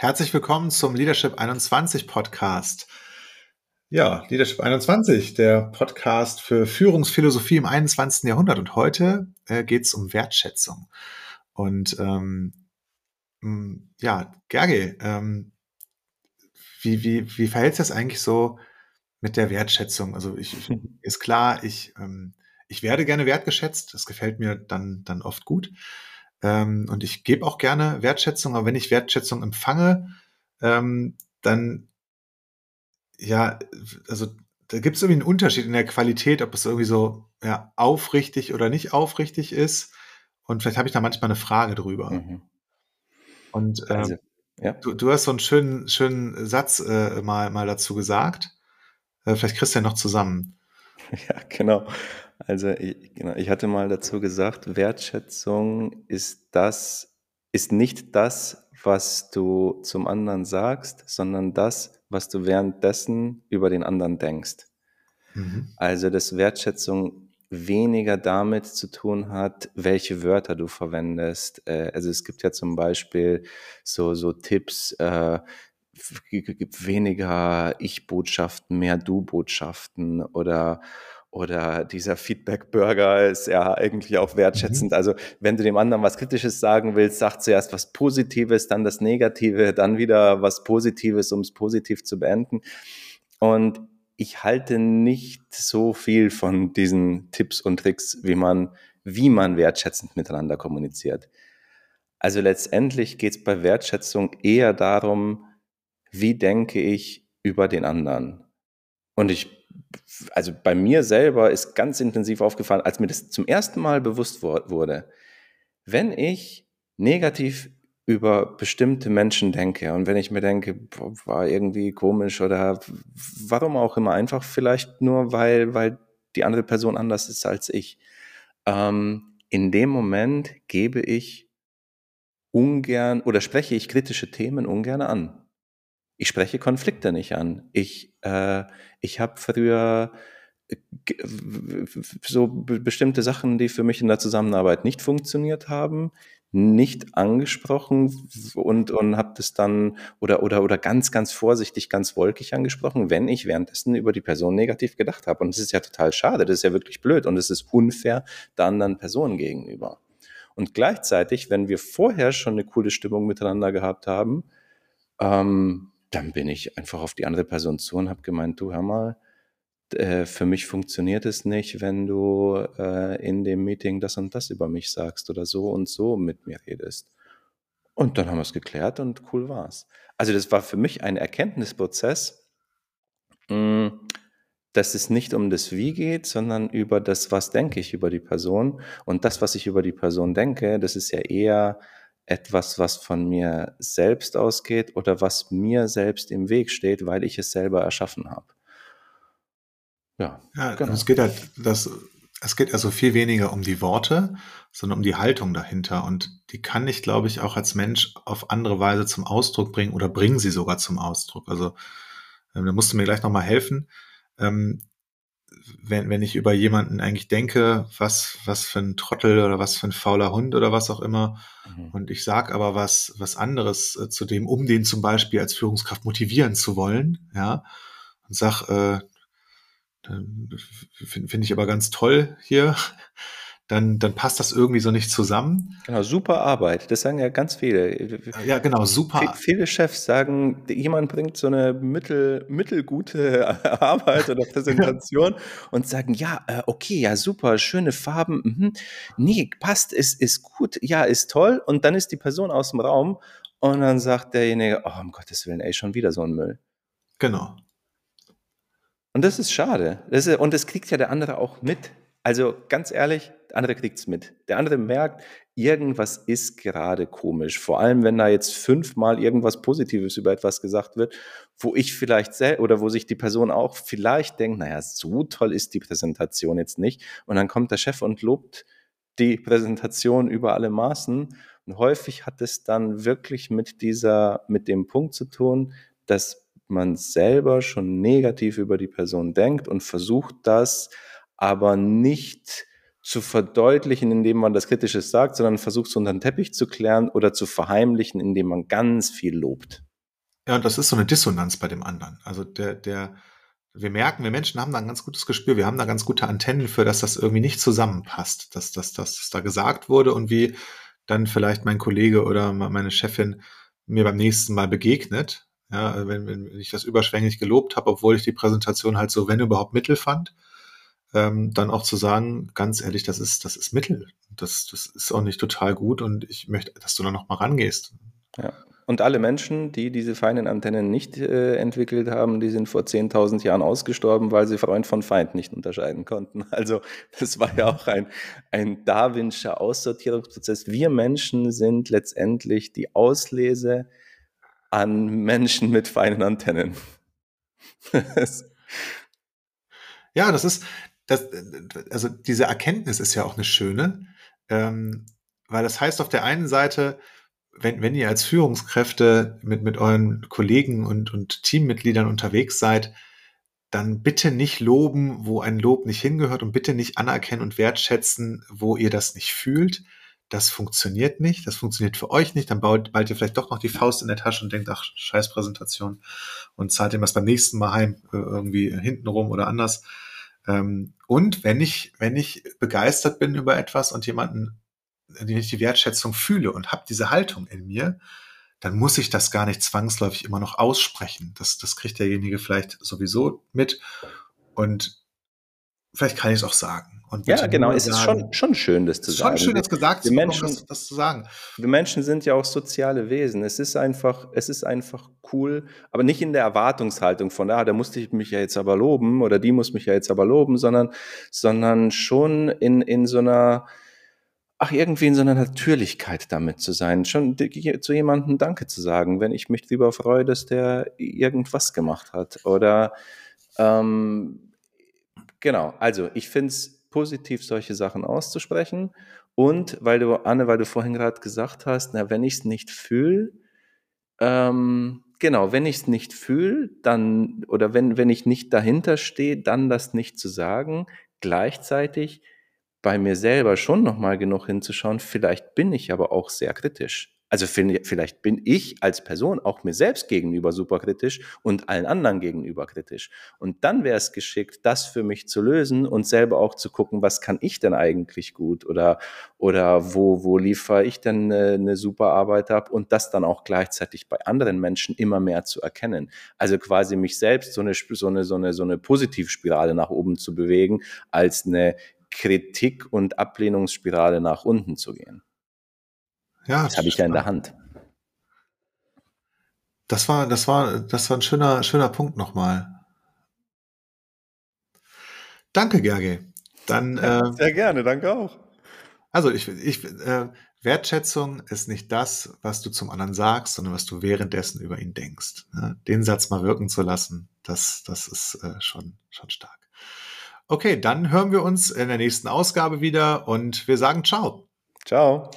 Herzlich willkommen zum Leadership 21 Podcast. Ja, Leadership 21, der Podcast für Führungsphilosophie im 21. Jahrhundert. Und heute äh, geht es um Wertschätzung. Und ähm, ja, Gerge, ähm, wie, wie, wie verhält sich das eigentlich so mit der Wertschätzung? Also ich, ist klar, ich, ähm, ich werde gerne wertgeschätzt. Das gefällt mir dann, dann oft gut. Ähm, und ich gebe auch gerne Wertschätzung, aber wenn ich Wertschätzung empfange, ähm, dann ja, also da gibt es irgendwie einen Unterschied in der Qualität, ob es irgendwie so ja, aufrichtig oder nicht aufrichtig ist. Und vielleicht habe ich da manchmal eine Frage drüber. Mhm. Und ähm, also, ja. du, du hast so einen schönen, schönen Satz äh, mal, mal dazu gesagt. Äh, vielleicht kriegst du ja noch zusammen. Ja, genau. Also ich, genau, ich hatte mal dazu gesagt, Wertschätzung ist das, ist nicht das, was du zum anderen sagst, sondern das, was du währenddessen über den anderen denkst. Mhm. Also dass Wertschätzung weniger damit zu tun hat, welche Wörter du verwendest. Äh, also es gibt ja zum Beispiel so, so Tipps, äh, gibt weniger Ich-Botschaften, mehr Du-Botschaften oder oder dieser Feedback-Burger ist ja eigentlich auch wertschätzend. Mhm. Also wenn du dem anderen was Kritisches sagen willst, sag zuerst was Positives, dann das Negative, dann wieder was Positives, um es positiv zu beenden. Und ich halte nicht so viel von diesen Tipps und Tricks, wie man, wie man wertschätzend miteinander kommuniziert. Also letztendlich geht es bei Wertschätzung eher darum, wie denke ich über den anderen. Und ich also bei mir selber ist ganz intensiv aufgefallen, als mir das zum ersten Mal bewusst wurde, wenn ich negativ über bestimmte Menschen denke und wenn ich mir denke, boah, war irgendwie komisch oder warum auch immer, einfach vielleicht nur, weil, weil die andere Person anders ist als ich. Ähm, in dem Moment gebe ich ungern oder spreche ich kritische Themen ungern an. Ich spreche Konflikte nicht an. Ich, äh, ich habe früher äh, so bestimmte Sachen, die für mich in der Zusammenarbeit nicht funktioniert haben, nicht angesprochen und, und habe das dann oder, oder, oder ganz, ganz vorsichtig, ganz wolkig angesprochen, wenn ich währenddessen über die Person negativ gedacht habe. Und das ist ja total schade, das ist ja wirklich blöd und es ist unfair der anderen Person gegenüber. Und gleichzeitig, wenn wir vorher schon eine coole Stimmung miteinander gehabt haben, ähm, dann bin ich einfach auf die andere Person zu und habe gemeint, du hör mal, äh, für mich funktioniert es nicht, wenn du äh, in dem Meeting das und das über mich sagst oder so und so mit mir redest. Und dann haben wir es geklärt und cool war's. Also das war für mich ein Erkenntnisprozess, hm, dass es nicht um das Wie geht, sondern über das, was denke ich über die Person. Und das, was ich über die Person denke, das ist ja eher etwas, was von mir selbst ausgeht oder was mir selbst im Weg steht, weil ich es selber erschaffen habe. Ja, ja genau. es geht halt, das, es geht also viel weniger um die Worte, sondern um die Haltung dahinter. Und die kann ich, glaube ich, auch als Mensch auf andere Weise zum Ausdruck bringen oder bringen sie sogar zum Ausdruck. Also ähm, da musst du mir gleich nochmal helfen. Ähm, wenn, wenn ich über jemanden eigentlich denke, was, was für ein Trottel oder was für ein fauler Hund oder was auch immer, mhm. und ich sage aber was, was anderes äh, zu dem, um den zum Beispiel als Führungskraft motivieren zu wollen, ja, und sag, äh, finde find ich aber ganz toll hier, dann, dann passt das irgendwie so nicht zusammen. Genau, super Arbeit. Das sagen ja ganz viele. Ja, genau, super. Viele Chefs sagen, jemand bringt so eine mittel, mittelgute Arbeit oder Präsentation und sagen, ja, äh, okay, ja, super, schöne Farben. Mhm. Nee, passt, ist, ist gut, ja, ist toll. Und dann ist die Person aus dem Raum und dann sagt derjenige, oh, um Gottes Willen, ey, schon wieder so ein Müll. Genau. Und das ist schade. Das ist, und das kriegt ja der andere auch mit. Also ganz ehrlich, der andere kriegt es mit. Der andere merkt, irgendwas ist gerade komisch. Vor allem, wenn da jetzt fünfmal irgendwas Positives über etwas gesagt wird, wo ich vielleicht oder wo sich die Person auch vielleicht denkt, naja, so toll ist die Präsentation jetzt nicht. Und dann kommt der Chef und lobt die Präsentation über alle Maßen. Und häufig hat es dann wirklich mit dieser, mit dem Punkt zu tun, dass man selber schon negativ über die Person denkt und versucht das aber nicht zu verdeutlichen, indem man das Kritische sagt, sondern versucht es unter den Teppich zu klären oder zu verheimlichen, indem man ganz viel lobt. Ja, und das ist so eine Dissonanz bei dem anderen. Also der, der, wir merken, wir Menschen haben da ein ganz gutes Gespür, wir haben da ganz gute Antennen für, dass das irgendwie nicht zusammenpasst, dass, dass, das da gesagt wurde und wie dann vielleicht mein Kollege oder meine Chefin mir beim nächsten Mal begegnet. Ja, wenn, wenn ich das überschwänglich gelobt habe, obwohl ich die Präsentation halt so, wenn überhaupt, Mittel fand, ähm, dann auch zu sagen, ganz ehrlich, das ist, das ist Mittel. Das, das ist auch nicht total gut und ich möchte, dass du da noch mal rangehst. Ja. Und alle Menschen, die diese feinen Antennen nicht äh, entwickelt haben, die sind vor 10.000 Jahren ausgestorben, weil sie Freund von Feind nicht unterscheiden konnten. Also das war ja auch ein, ein Darwinscher Aussortierungsprozess. Wir Menschen sind letztendlich die Auslese an Menschen mit feinen Antennen. ja, das ist, das, also diese Erkenntnis ist ja auch eine schöne, ähm, weil das heißt auf der einen Seite, wenn, wenn ihr als Führungskräfte mit, mit euren Kollegen und, und Teammitgliedern unterwegs seid, dann bitte nicht loben, wo ein Lob nicht hingehört und bitte nicht anerkennen und wertschätzen, wo ihr das nicht fühlt. Das funktioniert nicht, das funktioniert für euch nicht, dann baut, bald ihr vielleicht doch noch die Faust in der Tasche und denkt, ach, scheiß Präsentation und zahlt ihm was beim nächsten Mal heim, äh, irgendwie hintenrum oder anders. Ähm, und wenn ich, wenn ich begeistert bin über etwas und jemanden wenn ich die Wertschätzung fühle und habe diese Haltung in mir, dann muss ich das gar nicht zwangsläufig immer noch aussprechen. Das, das kriegt derjenige vielleicht sowieso mit und vielleicht kann ich es auch sagen. Ja, genau. Es ist schon, schon schön, das zu sagen. Schon schön, das gesagt zu Menschen, das, das, zu sagen. Wir Menschen sind ja auch soziale Wesen. Es ist einfach, es ist einfach cool, aber nicht in der Erwartungshaltung von, ah, da musste ich mich ja jetzt aber loben oder die muss mich ja jetzt aber loben, sondern, sondern schon in, in so einer, ach, irgendwie in so einer Natürlichkeit damit zu sein, schon zu jemandem Danke zu sagen, wenn ich mich darüber freue, dass der irgendwas gemacht hat. Oder ähm, genau, also ich finde es positiv, solche Sachen auszusprechen. Und weil du, Anne, weil du vorhin gerade gesagt hast, na, wenn ich es nicht fühle, ähm, genau, wenn ich es nicht fühle, dann, oder wenn, wenn ich nicht dahinter stehe, dann das nicht zu sagen. Gleichzeitig bei mir selber schon nochmal genug hinzuschauen, vielleicht bin ich aber auch sehr kritisch. Also vielleicht bin ich als Person auch mir selbst gegenüber super kritisch und allen anderen gegenüber kritisch. Und dann wäre es geschickt, das für mich zu lösen und selber auch zu gucken, was kann ich denn eigentlich gut oder, oder wo, wo liefere ich denn eine, eine super Arbeit ab und das dann auch gleichzeitig bei anderen Menschen immer mehr zu erkennen. Also quasi mich selbst so eine, so eine, so eine, so eine Positivspirale nach oben zu bewegen, als eine Kritik und Ablehnungsspirale nach unten zu gehen. Ja, das habe ich ja in der Hand. Das war, das war, das war ein schöner, schöner Punkt nochmal. Danke, Gerge. Dann, äh, Sehr gerne, danke auch. Also ich, ich äh, Wertschätzung ist nicht das, was du zum anderen sagst, sondern was du währenddessen über ihn denkst. Ne? Den Satz mal wirken zu lassen, das, das ist äh, schon, schon stark. Okay, dann hören wir uns in der nächsten Ausgabe wieder und wir sagen ciao. Ciao.